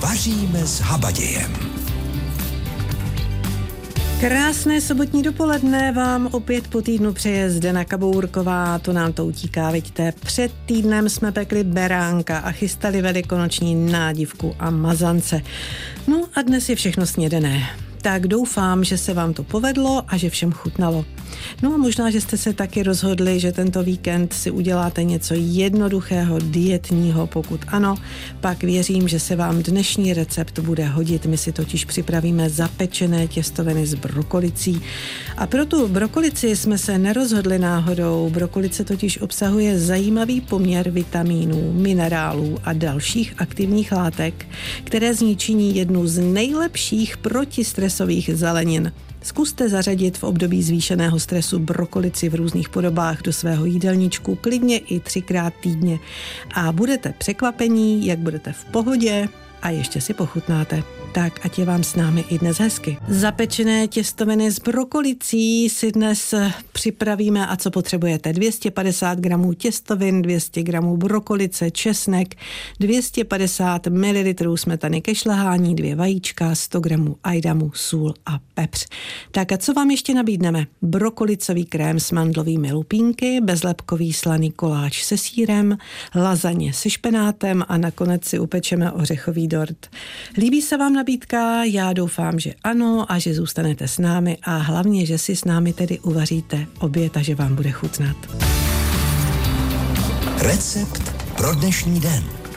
Vaříme s habadějem. Krásné sobotní dopoledne vám opět po týdnu přeje Zdena Kabourková, to nám to utíká, vidíte. Před týdnem jsme pekli beránka a chystali velikonoční nádivku a mazance. No a dnes je všechno snědené. Tak doufám, že se vám to povedlo a že všem chutnalo. No a možná, že jste se taky rozhodli, že tento víkend si uděláte něco jednoduchého, dietního. Pokud ano, pak věřím, že se vám dnešní recept bude hodit. My si totiž připravíme zapečené těstoviny s brokolicí. A pro tu brokolici jsme se nerozhodli náhodou. Brokolice totiž obsahuje zajímavý poměr vitamínů, minerálů a dalších aktivních látek, které z ní činí jednu z nejlepších protistresových zelenin. Zkuste zařadit v období zvýšeného stresu brokolici v různých podobách do svého jídelníčku, klidně i třikrát týdně. A budete překvapení, jak budete v pohodě a ještě si pochutnáte tak ať je vám s námi i dnes hezky. Zapečené těstoviny s brokolicí si dnes připravíme a co potřebujete. 250 gramů těstovin, 200 gramů brokolice, česnek, 250 ml smetany ke šlehání, dvě vajíčka, 100 gramů ajdamu, sůl a pepř. Tak a co vám ještě nabídneme? Brokolicový krém s mandlovými lupínky, bezlepkový slaný koláč se sírem, lazaně se špenátem a nakonec si upečeme ořechový dort. Líbí se vám nabídka? Já doufám, že ano a že zůstanete s námi a hlavně, že si s námi tedy uvaříte oběd a že vám bude chutnat. Recept pro dnešní den.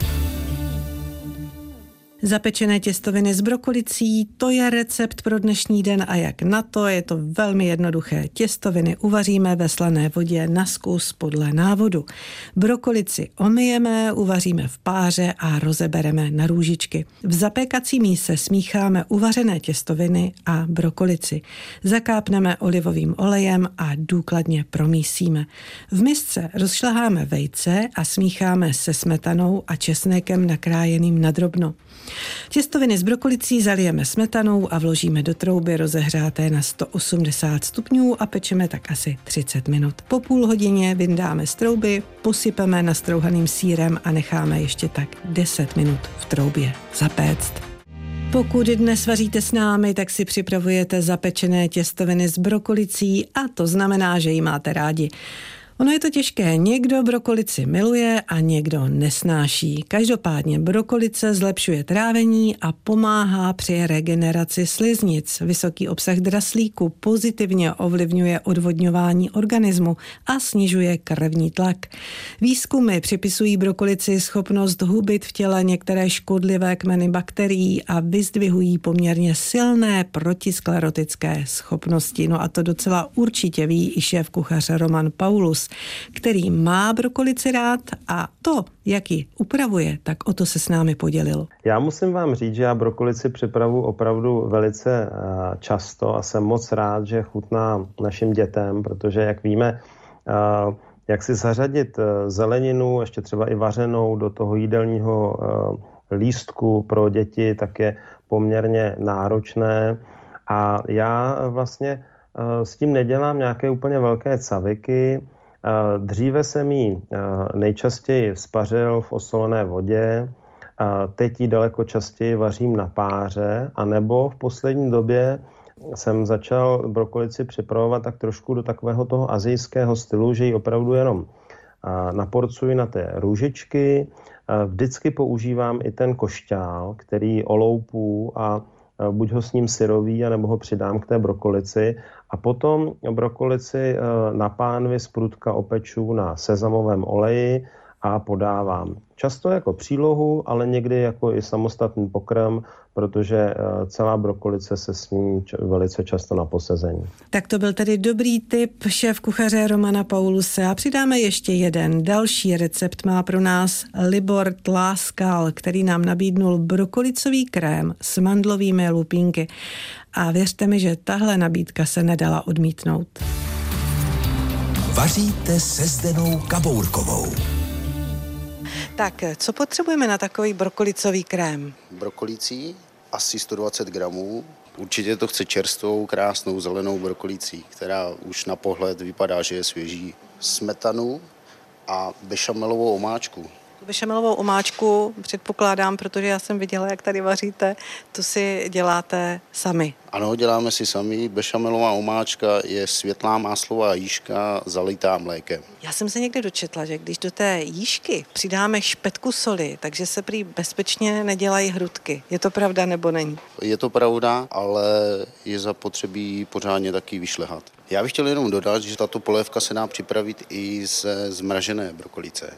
Zapečené těstoviny s brokolicí, to je recept pro dnešní den a jak na to, je to velmi jednoduché. Těstoviny uvaříme ve slané vodě na zkus podle návodu. Brokolici omyjeme, uvaříme v páře a rozebereme na růžičky. V zapékací míse smícháme uvařené těstoviny a brokolici. Zakápneme olivovým olejem a důkladně promísíme. V misce rozšleháme vejce a smícháme se smetanou a česnekem nakrájeným na drobno. Těstoviny s brokolicí zalijeme smetanou a vložíme do trouby rozehřáté na 180 stupňů a pečeme tak asi 30 minut. Po půl hodině vyndáme z trouby, posypeme nastrouhaným sírem a necháme ještě tak 10 minut v troubě zapéct. Pokud dnes vaříte s námi, tak si připravujete zapečené těstoviny s brokolicí a to znamená, že ji máte rádi. Ono je to těžké. Někdo brokolici miluje a někdo nesnáší. Každopádně brokolice zlepšuje trávení a pomáhá při regeneraci sliznic. Vysoký obsah draslíku pozitivně ovlivňuje odvodňování organismu a snižuje krevní tlak. Výzkumy připisují brokolici schopnost hubit v těle některé škodlivé kmeny bakterií a vyzdvihují poměrně silné protisklerotické schopnosti. No a to docela určitě ví i šéf kuchař Roman Paulus který má brokolici rád a to, jak ji upravuje, tak o to se s námi podělil. Já musím vám říct, že já brokolici připravu opravdu velice eh, často a jsem moc rád, že chutná našim dětem, protože jak víme, eh, jak si zařadit eh, zeleninu, ještě třeba i vařenou do toho jídelního lístku pro děti, tak je poměrně náročné. A já vlastně s tím nedělám nějaké úplně velké caviky. Dříve jsem ji nejčastěji spařil v osolené vodě, teď ji daleko častěji vařím na páře, anebo v poslední době jsem začal brokolici připravovat tak trošku do takového toho azijského stylu, že ji opravdu jenom naporcuji na té růžičky. Vždycky používám i ten košťál, který oloupu a buď ho s ním syrový, anebo ho přidám k té brokolici a potom brokolici eh, na pánvi z prudka opeču na sezamovém oleji a podávám. Často jako přílohu, ale někdy jako i samostatný pokrm, protože eh, celá brokolice se sní velice často na posezení. Tak to byl tedy dobrý tip šéf kuchaře Romana Pauluse. A přidáme ještě jeden. Další recept má pro nás Libor Tláskal, který nám nabídnul brokolicový krém s mandlovými lupínky. A věřte mi, že tahle nabídka se nedala odmítnout. Vaříte se Zdenou Kabourkovou. Tak, co potřebujeme na takový brokolicový krém? Brokolicí asi 120 gramů. Určitě to chce čerstvou, krásnou zelenou brokolicí, která už na pohled vypadá, že je svěží. Smetanu a bešamelovou omáčku. Bešamelovou omáčku předpokládám, protože já jsem viděla, jak tady vaříte, to si děláte sami. Ano, děláme si sami. Bešamelová omáčka je světlá máslová jížka zalitá mlékem. Já jsem se někde dočetla, že když do té jížky přidáme špetku soli, takže se prý bezpečně nedělají hrudky. Je to pravda nebo není? Je to pravda, ale je zapotřebí pořádně taky vyšlehat. Já bych chtěl jenom dodat, že tato polévka se dá připravit i ze zmražené brokolice.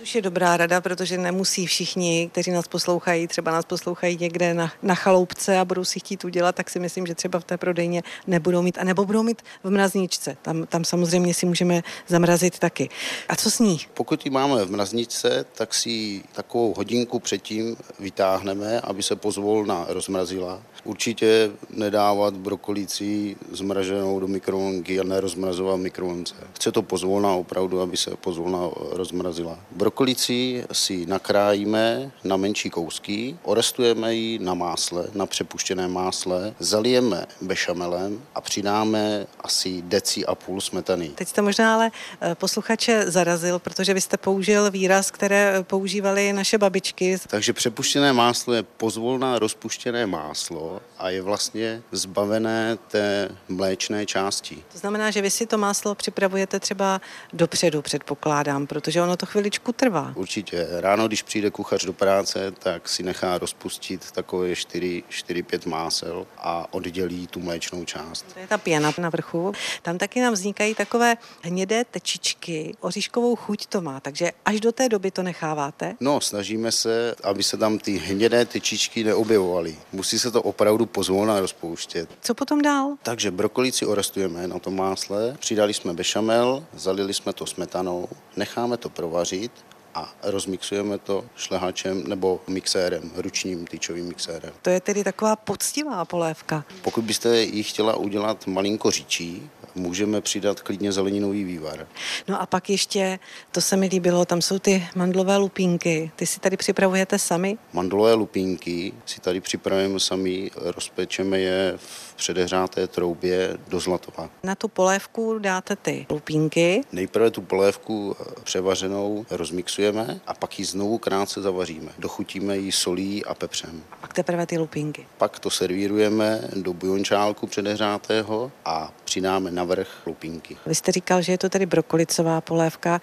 Což je dobrá rada, protože nemusí všichni, kteří nás poslouchají, třeba nás poslouchají někde na, na chaloupce a budou si chtít udělat, tak si myslím, že třeba v té prodejně nebudou mít, a nebo budou mít v mrazničce. Tam, tam samozřejmě si můžeme zamrazit taky. A co s ní? Pokud ji máme v mrazničce, tak si takovou hodinku předtím vytáhneme, aby se pozvolna rozmrazila. Určitě nedávat brokolící zmraženou do mikrovlnky a nerozmrazovat mikrovlnce. Chce to pozvolna opravdu, aby se pozvolna rozmrazila. Brokolici si nakrájíme na menší kousky, orestujeme ji na másle, na přepuštěné másle, zalijeme bešamelem a přidáme asi deci a půl smetany. Teď jste možná ale eh, posluchače zarazil, protože vy jste použil výraz, které používali naše babičky. Takže přepuštěné máslo je pozvolná rozpuštěné máslo a je vlastně zbavené té mléčné části. To znamená, že vy si to máslo připravujete třeba dopředu, předpokládám, protože ono to chviličku trvá. Určitě. Ráno, když přijde kuchař do práce, tak si nechá rozpustit takové 4-5 másel a oddělí tu mléčnou část. To je ta pěna na vrchu. Tam taky nám vznikají takové hnědé tečičky. Oříškovou chuť to má, takže až do té doby to necháváte? No, snažíme se, aby se tam ty hnědé tečičky neobjevovaly. Musí se to opravdu pozvolna rozpouštět. Co potom dál? Takže brokolici orestujeme na tom másle, přidali jsme bešamel, zalili jsme to smetanou, necháme to provařit a rozmixujeme to šlehačem nebo mixérem, ručním tyčovým mixérem. To je tedy taková poctivá polévka. Pokud byste ji chtěla udělat malinko říčí, můžeme přidat klidně zeleninový vývar. No a pak ještě, to se mi líbilo, tam jsou ty mandlové lupínky. Ty si tady připravujete sami? Mandlové lupínky si tady připravujeme sami, rozpečeme je v předehřáté troubě do zlatova. Na tu polévku dáte ty lupínky. Nejprve tu polévku převařenou rozmixujeme a pak ji znovu krátce zavaříme. Dochutíme ji solí a pepřem. A pak teprve ty lupínky. Pak to servírujeme do bujončálku předehřátého a přidáme navrch lupínky. Vy jste říkal, že je to tedy brokolicová polévka.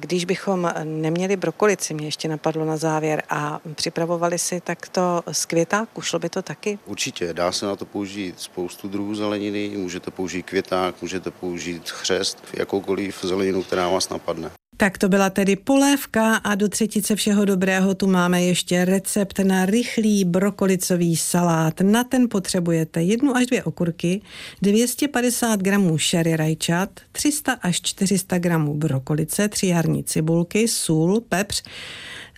Když bychom neměli brokolici, mě ještě napadlo na závěr, a připravovali si takto z květáku, šlo by to taky? Určitě, dá se na to použít spoustu druhů zeleniny, můžete použít květák, můžete použít chřest, jakoukoliv zeleninu, která vás napadne. Tak to byla tedy polévka a do třetice všeho dobrého tu máme ještě recept na rychlý brokolicový salát. Na ten potřebujete jednu až dvě okurky, 250 gramů šary rajčat, 300 až 400 gramů brokolice, tři jarní cibulky, sůl, pepř,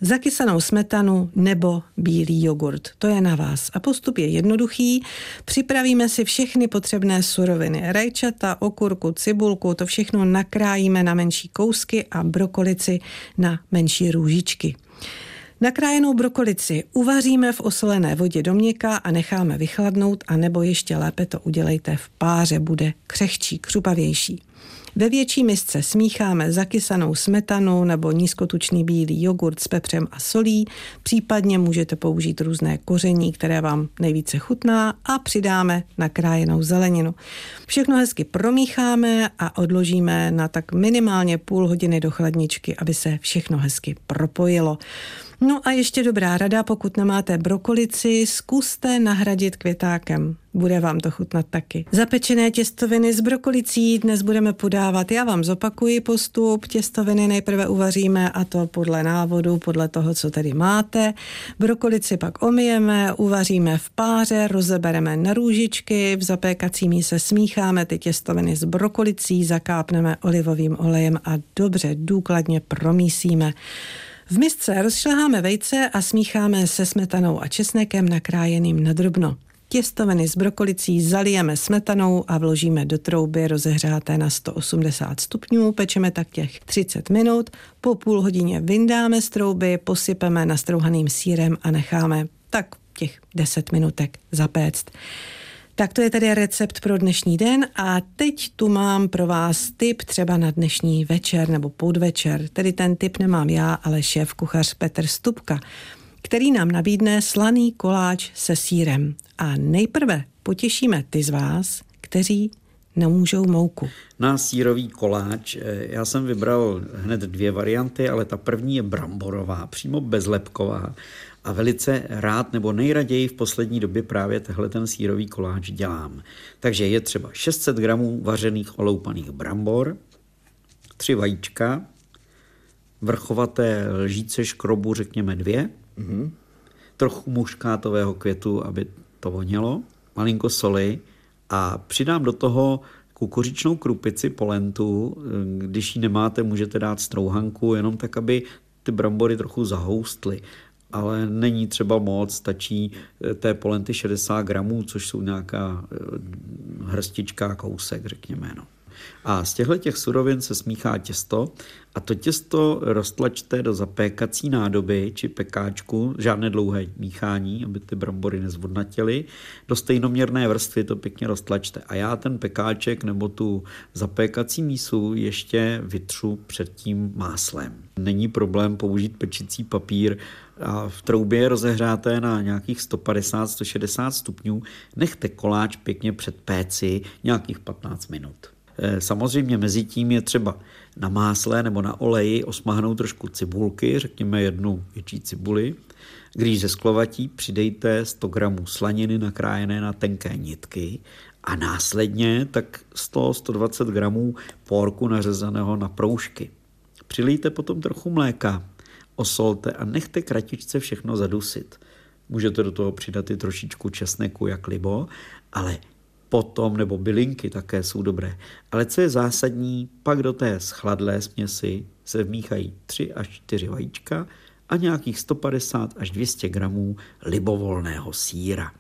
zakysanou smetanu nebo bílý jogurt. To je na vás. A postup je jednoduchý. Připravíme si všechny potřebné suroviny. Rajčata, okurku, cibulku, to všechno nakrájíme na menší kousky a brokolici na menší růžičky. Nakrájenou brokolici uvaříme v osolené vodě do měka a necháme vychladnout, a nebo ještě lépe to udělejte v páře, bude křehčí, křupavější. Ve větší misce smícháme zakysanou smetanu nebo nízkotučný bílý jogurt s pepřem a solí, případně můžete použít různé koření, které vám nejvíce chutná a přidáme nakrájenou zeleninu. Všechno hezky promícháme a odložíme na tak minimálně půl hodiny do chladničky, aby se všechno hezky propojilo. No a ještě dobrá rada, pokud nemáte brokolici, zkuste nahradit květákem. Bude vám to chutnat taky. Zapečené těstoviny s brokolicí dnes budeme podávat. Já vám zopakuji postup. Těstoviny nejprve uvaříme a to podle návodu, podle toho, co tady máte. Brokolici pak omijeme, uvaříme v páře, rozebereme na růžičky, v zapékací míse smícháme ty těstoviny s brokolicí, zakápneme olivovým olejem a dobře důkladně promísíme. V misce rozšleháme vejce a smícháme se smetanou a česnekem nakrájeným na drobno. Těstoviny s brokolicí zalijeme smetanou a vložíme do trouby rozehřáté na 180 stupňů. Pečeme tak těch 30 minut. Po půl hodině vyndáme z trouby, posypeme nastrouhaným sírem a necháme tak těch 10 minutek zapéct. Tak to je tedy recept pro dnešní den a teď tu mám pro vás tip třeba na dnešní večer nebo podvečer. Tedy ten tip nemám já, ale šéf kuchař Petr Stupka, který nám nabídne slaný koláč se sírem. A nejprve potěšíme ty z vás, kteří nemůžou mouku. Na sírový koláč eh, já jsem vybral hned dvě varianty, ale ta první je bramborová, přímo bezlepková a velice rád nebo nejraději v poslední době právě tehle ten sírový koláč dělám. Takže je třeba 600 gramů vařených oloupaných brambor, tři vajíčka, vrchovaté lžíce škrobu, řekněme dvě, mm-hmm. trochu muškátového květu, aby to vonělo, malinko soli a přidám do toho kukuřičnou krupici polentu. Když ji nemáte, můžete dát strouhanku, jenom tak, aby ty brambory trochu zahoustly ale není třeba moc, stačí eh, té polenty 60 gramů, což jsou nějaká eh, hrstička, kousek, řekněme. No. A z těchto těch surovin se smíchá těsto a to těsto roztlačte do zapékací nádoby či pekáčku, žádné dlouhé míchání, aby ty brambory nezvodnatěly. Do stejnoměrné vrstvy to pěkně roztlačte. A já ten pekáček nebo tu zapékací mísu ještě vytřu před tím máslem. Není problém použít pečicí papír a v troubě rozehřáté na nějakých 150-160 stupňů nechte koláč pěkně před péci nějakých 15 minut. Eh, samozřejmě mezi tím je třeba na másle nebo na oleji osmahnout trošku cibulky, řekněme jednu větší cibuli. Když ze sklovatí přidejte 100 gramů slaniny nakrájené na tenké nitky a následně tak 100-120 gramů porku nařezaného na proužky. Přilijte potom trochu mléka, osolte a nechte kratičce všechno zadusit. Můžete do toho přidat i trošičku česneku, jak libo, ale potom, nebo bylinky také jsou dobré. Ale co je zásadní, pak do té schladlé směsi se vmíchají 3 až 4 vajíčka a nějakých 150 až 200 gramů libovolného síra.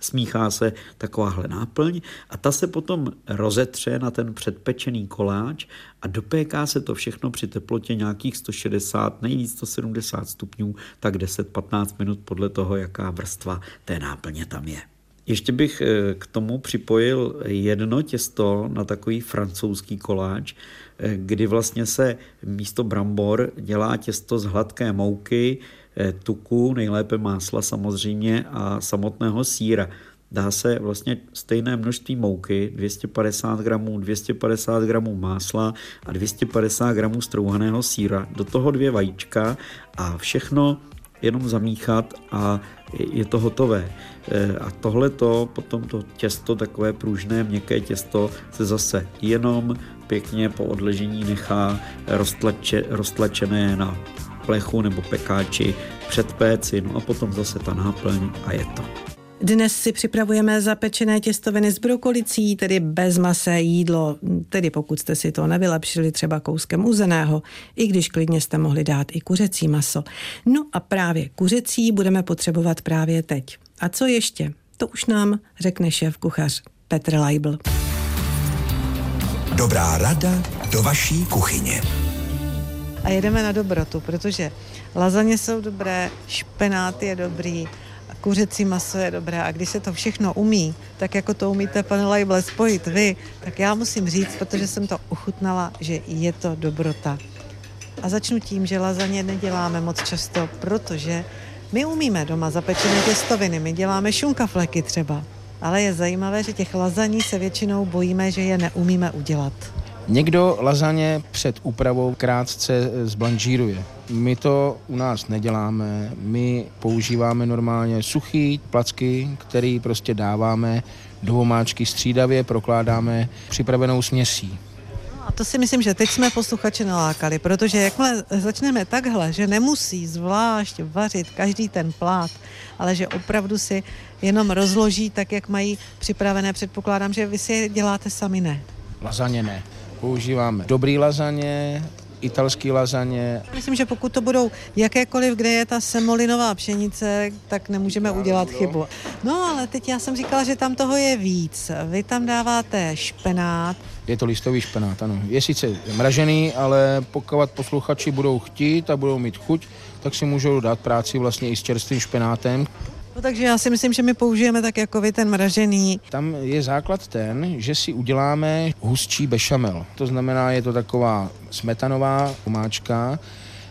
Smíchá se takováhle náplň a ta se potom rozetře na ten předpečený koláč a dopéká se to všechno při teplotě nějakých 160, nejvíc 170 stupňů, tak 10-15 minut podle toho, jaká vrstva té náplně tam je. Ještě bych eh, k tomu připojil jedno těsto na takový francouzský koláč, eh, kdy vlastně se místo brambor dělá těsto z hladké mouky, eh, tuku, nejlépe másla samozřejmě a samotného síra. Dá se vlastně stejné množství mouky, 250 gramů, 250 gramů másla a 250 gramů strouhaného síra, do toho dvě vajíčka a všechno jenom zamíchat a je to hotové. E, a tohle to, potom to těsto, takové pružné, měkké těsto, se zase jenom pěkně po odležení nechá roztlače, roztlačené na plechu nebo pekáči před péci, no a potom zase ta náplň a je to. Dnes si připravujeme zapečené těstoviny s brokolicí, tedy bez mase jídlo, tedy pokud jste si to nevylepšili třeba kouskem uzeného, i když klidně jste mohli dát i kuřecí maso. No a právě kuřecí budeme potřebovat právě teď. A co ještě? To už nám řekne šéf kuchař Petr Leibl. Dobrá rada do vaší kuchyně. A jedeme na dobrotu, protože lazaně jsou dobré, špenát je dobrý, kuřecí maso je dobré a když se to všechno umí, tak jako to umíte, pane Lajble, spojit vy, tak já musím říct, protože jsem to uchutnala, že je to dobrota. A začnu tím, že lazaně neděláme moc často, protože my umíme doma zapečené těstoviny, my děláme šunkafleky třeba, ale je zajímavé, že těch lazaní se většinou bojíme, že je neumíme udělat. Někdo lazaně před úpravou krátce zblanžíruje. My to u nás neděláme, my používáme normálně suchý placky, který prostě dáváme do omáčky střídavě, prokládáme připravenou směsí. A to si myslím, že teď jsme posluchače nalákali, protože jakmile začneme takhle, že nemusí zvlášť vařit každý ten plát, ale že opravdu si jenom rozloží tak, jak mají připravené, předpokládám, že vy si je děláte sami ne. Lazaně ne. Používáme dobrý lazaně, italský lazaně. Myslím, že pokud to budou jakékoliv, kde je ta semolinová pšenice, tak nemůžeme udělat chybu. No ale teď já jsem říkala, že tam toho je víc. Vy tam dáváte špenát. Je to listový špenát, ano. Je sice mražený, ale pokud posluchači budou chtít a budou mít chuť, tak si můžou dát práci vlastně i s čerstvým špenátem. No, takže já si myslím, že my použijeme tak jako vy ten mražený. Tam je základ ten, že si uděláme hustší bešamel. To znamená, je to taková smetanová omáčka,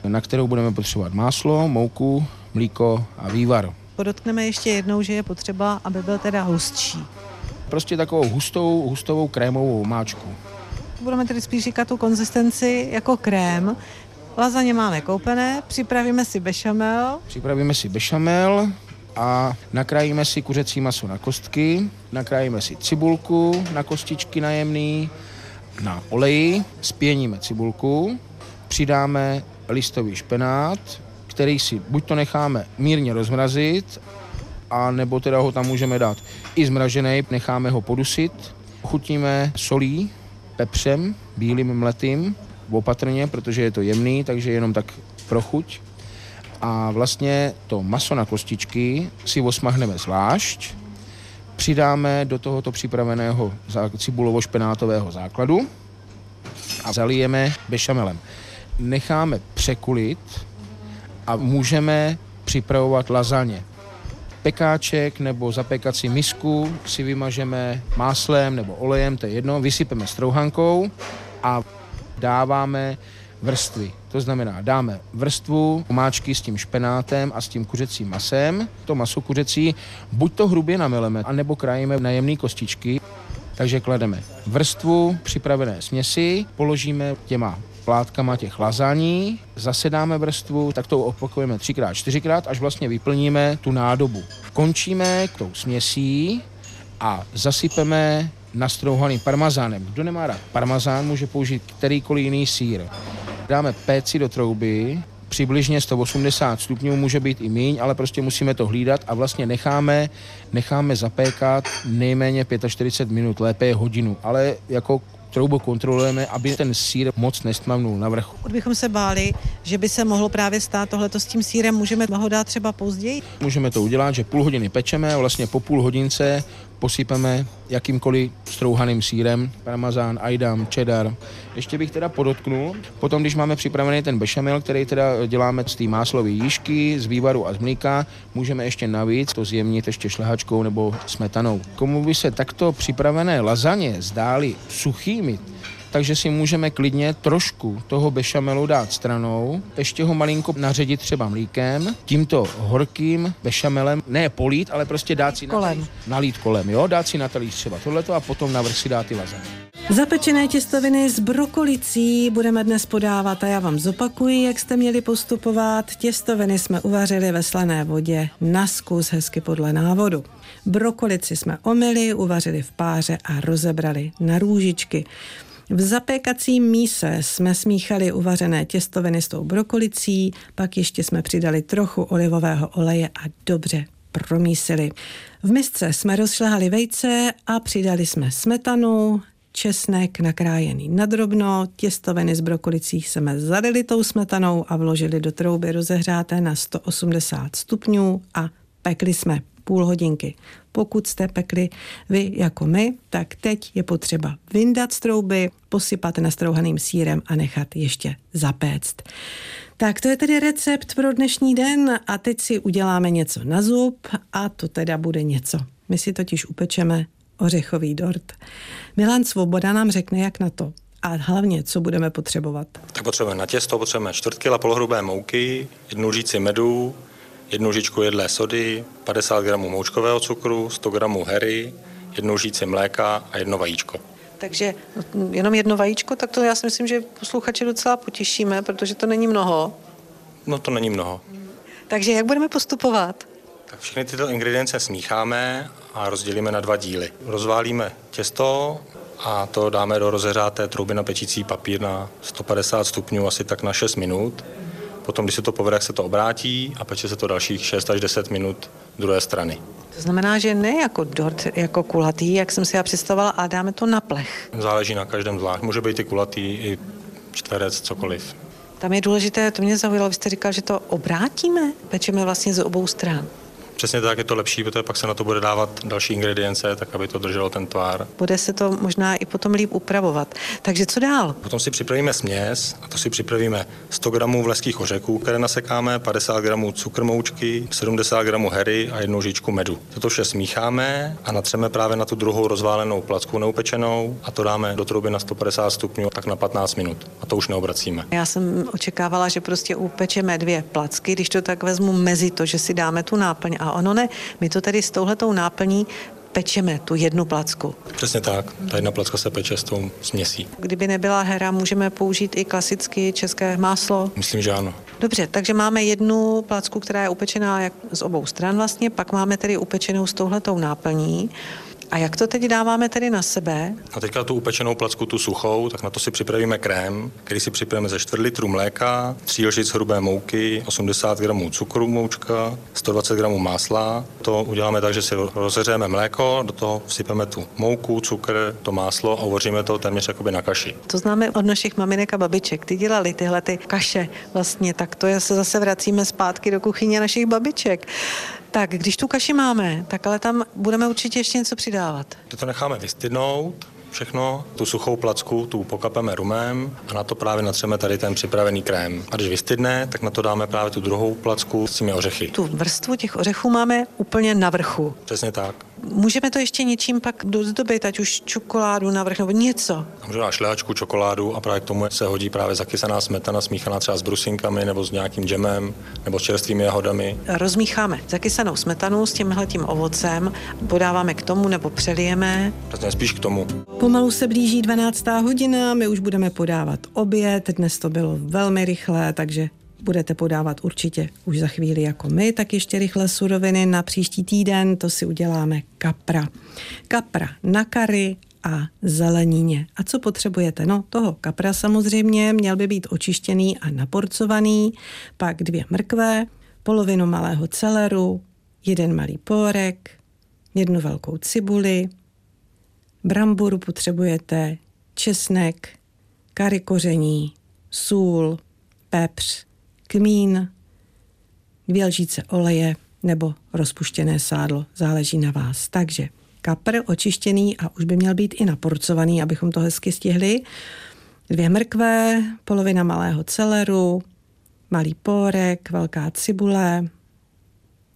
na kterou budeme potřebovat máslo, mouku, mlíko a vývar. Podotkneme ještě jednou, že je potřeba, aby byl teda hustší. Prostě takovou hustou, hustovou krémovou omáčku. Budeme tedy spíš říkat tu konzistenci jako krém. Lazaně máme koupené, připravíme si bešamel. Připravíme si bešamel a nakrájíme si kuřecí maso na kostky, nakrájíme si cibulku na kostičky najemný, na oleji, spěníme cibulku, přidáme listový špenát, který si buď to necháme mírně rozmrazit, a nebo teda ho tam můžeme dát i zmražený, necháme ho podusit, chutíme solí, pepřem, bílým mletým, opatrně, protože je to jemný, takže jenom tak pro chuť. A vlastně to maso na kostičky si osmahneme zvlášť, přidáme do tohoto připraveného cibulovo-špenátového základu a zalijeme bešamelem. Necháme překulit a můžeme připravovat lazaně. Pekáček nebo zapekací misku si vymažeme máslem nebo olejem, to je jedno, vysypeme strouhankou a dáváme vrstvy. To znamená, dáme vrstvu omáčky s tím špenátem a s tím kuřecím masem. To maso kuřecí buď to hrubě nameleme, anebo krajíme na jemné kostičky. Takže klademe vrstvu připravené směsi, položíme těma plátkama těch lazaní, zasedáme vrstvu, tak to opakujeme třikrát, čtyřikrát, až vlastně vyplníme tu nádobu. Končíme tou směsí a zasypeme nastrouhaným parmazánem. Kdo nemá rád parmazán, může použít kterýkoliv jiný sír. Dáme péci do trouby, přibližně 180 stupňů, může být i míň, ale prostě musíme to hlídat a vlastně necháme, necháme zapékat nejméně 45 minut, lépe je hodinu, ale jako troubu kontrolujeme, aby ten sír moc nestmavnul na vrchu. Kdybychom se báli, že by se mohlo právě stát tohleto s tím sírem, můžeme ho dát třeba později? Můžeme to udělat, že půl hodiny pečeme vlastně po půl hodince posypeme jakýmkoliv strouhaným sírem, parmazán, ajdam, cheddar. Ještě bych teda podotknul, potom když máme připravený ten bešamel, který teda děláme z té máslové jížky, z vývaru a z mlíka, můžeme ještě navíc to zjemnit ještě šlehačkou nebo smetanou. Komu by se takto připravené lazaně zdály suchými, takže si můžeme klidně trošku toho bešamelu dát stranou, ještě ho malinko naředit třeba mlíkem, tímto horkým bešamelem, ne polít, ale prostě dát si kolem. Na, nalít kolem, jo, dát si na talíř třeba tohleto a potom navrch si dát ty lazaně. Zapečené těstoviny s brokolicí budeme dnes podávat a já vám zopakuji, jak jste měli postupovat. Těstoviny jsme uvařili ve slané vodě na zkus hezky podle návodu. Brokolici jsme omily, uvařili v páře a rozebrali na růžičky. V zapékací míse jsme smíchali uvařené těstoviny s tou brokolicí, pak ještě jsme přidali trochu olivového oleje a dobře promísili. V misce jsme rozšlehali vejce a přidali jsme smetanu, česnek nakrájený na drobno, těstoviny z brokolicí jsme zalili tou smetanou a vložili do trouby rozehřáté na 180 stupňů a pekli jsme půl hodinky. Pokud jste pekli vy jako my, tak teď je potřeba vyndat z trouby, posypat nastrouhaným sírem a nechat ještě zapéct. Tak to je tedy recept pro dnešní den a teď si uděláme něco na zub a to teda bude něco. My si totiž upečeme ořechový dort. Milan Svoboda nám řekne, jak na to. A hlavně, co budeme potřebovat. Tak potřebujeme na těsto, potřebujeme čtvrt kila polhrubé mouky, jednu lžíci medu, jednu lžičku jedlé sody, 50 gramů moučkového cukru, 100 gramů hery, jednu lžíci mléka a jedno vajíčko. Takže jenom jedno vajíčko, tak to já si myslím, že posluchače docela potěšíme, protože to není mnoho. No to není mnoho. Takže jak budeme postupovat? Tak všechny tyto ingredience smícháme a rozdělíme na dva díly. Rozválíme těsto a to dáme do rozeřáté trouby na pečící papír na 150 stupňů asi tak na 6 minut. Potom, když se to povede, se to obrátí a peče se to dalších 6 až 10 minut druhé strany. To znamená, že ne jako dort, jako kulatý, jak jsem si já představovala, a dáme to na plech. Záleží na každém zvlášť. Může být i kulatý, i čtverec, cokoliv. Tam je důležité, to mě zaujalo, vy jste říkal, že to obrátíme, pečeme vlastně z obou stran. Přesně tak je to lepší, protože pak se na to bude dávat další ingredience, tak aby to drželo ten tvar. Bude se to možná i potom líp upravovat. Takže co dál? Potom si připravíme směs a to si připravíme 100 gramů vleských ořechů, které nasekáme, 50 gramů cukrmoučky, 70 gramů hery a jednu žičku medu. Toto vše smícháme a natřeme právě na tu druhou rozválenou placku neupečenou a to dáme do trouby na 150 stupňů tak na 15 minut. A to už neobracíme. Já jsem očekávala, že prostě upečeme dvě placky, když to tak vezmu mezi to, že si dáme tu náplň. A ono ne, my to tady s touhletou náplní pečeme tu jednu placku. Přesně tak. Ta jedna placka se peče s tou směsí. Kdyby nebyla hera, můžeme použít i klasicky české máslo. Myslím, že ano. Dobře, takže máme jednu placku, která je upečená jak z obou stran vlastně, pak máme tedy upečenou s touhletou náplní. A jak to teď dáváme tedy na sebe? A teďka tu upečenou placku, tu suchou, tak na to si připravíme krém, který si připravíme ze 4 litrů mléka, 3 lžic hrubé mouky, 80 gramů cukru moučka, 120 gramů másla. To uděláme tak, že si rozeřeme mléko, do toho vsypeme tu mouku, cukr, to máslo a uvaříme to téměř jakoby na kaši. To známe od našich maminek a babiček. Ty dělali tyhle ty kaše vlastně, tak to je, se zase vracíme zpátky do kuchyně našich babiček. Tak, když tu kaši máme, tak ale tam budeme určitě ještě něco přidávat. To necháme vystydnout, všechno, tu suchou placku, tu pokapeme rumem a na to právě natřeme tady ten připravený krém. A když vystydne, tak na to dáme právě tu druhou placku s těmi ořechy. Tu vrstvu těch ořechů máme úplně na vrchu. Přesně tak. Můžeme to ještě něčím pak dozdobit, ať už čokoládu navrch nebo něco. Můžeme šlehačku, čokoládu a právě k tomu se hodí právě zakysaná smetana smíchaná třeba s brusinkami nebo s nějakým džemem nebo s čerstvými jahodami. Rozmícháme zakysanou smetanu s tímhletím ovocem, podáváme k tomu nebo přelijeme. Přesně spíš k tomu. Pomalu se blíží 12. hodina, my už budeme podávat oběd, dnes to bylo velmi rychlé, takže budete podávat určitě už za chvíli jako my, tak ještě rychle suroviny na příští týden, to si uděláme kapra. Kapra na kary a zelenině. A co potřebujete? No, toho kapra samozřejmě měl by být očištěný a naporcovaný, pak dvě mrkve, polovinu malého celeru, jeden malý pórek, jednu velkou cibuli, bramboru potřebujete, česnek, kary koření, sůl, pepř, kmín, dvě lžíce oleje nebo rozpuštěné sádlo, záleží na vás. Takže kapr očištěný a už by měl být i naporcovaný, abychom to hezky stihli. Dvě mrkve, polovina malého celeru, malý pórek, velká cibule,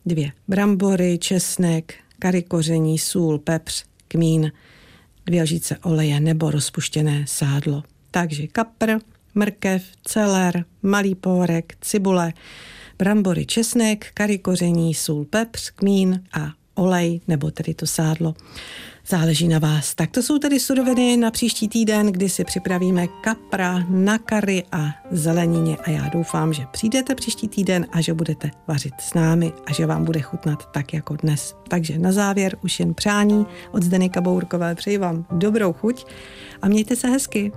dvě brambory, česnek, kary koření, sůl, pepř, kmín, dvě lžíce oleje nebo rozpuštěné sádlo. Takže kapr, mrkev, celer, malý pórek, cibule, brambory, česnek, kary koření, sůl, pepř, kmín a olej, nebo tedy to sádlo. Záleží na vás. Tak to jsou tedy suroviny na příští týden, kdy si připravíme kapra na kary a zelenině a já doufám, že přijdete příští týden a že budete vařit s námi a že vám bude chutnat tak jako dnes. Takže na závěr už jen přání od Zdeny Kabourkové přeji vám dobrou chuť a mějte se hezky.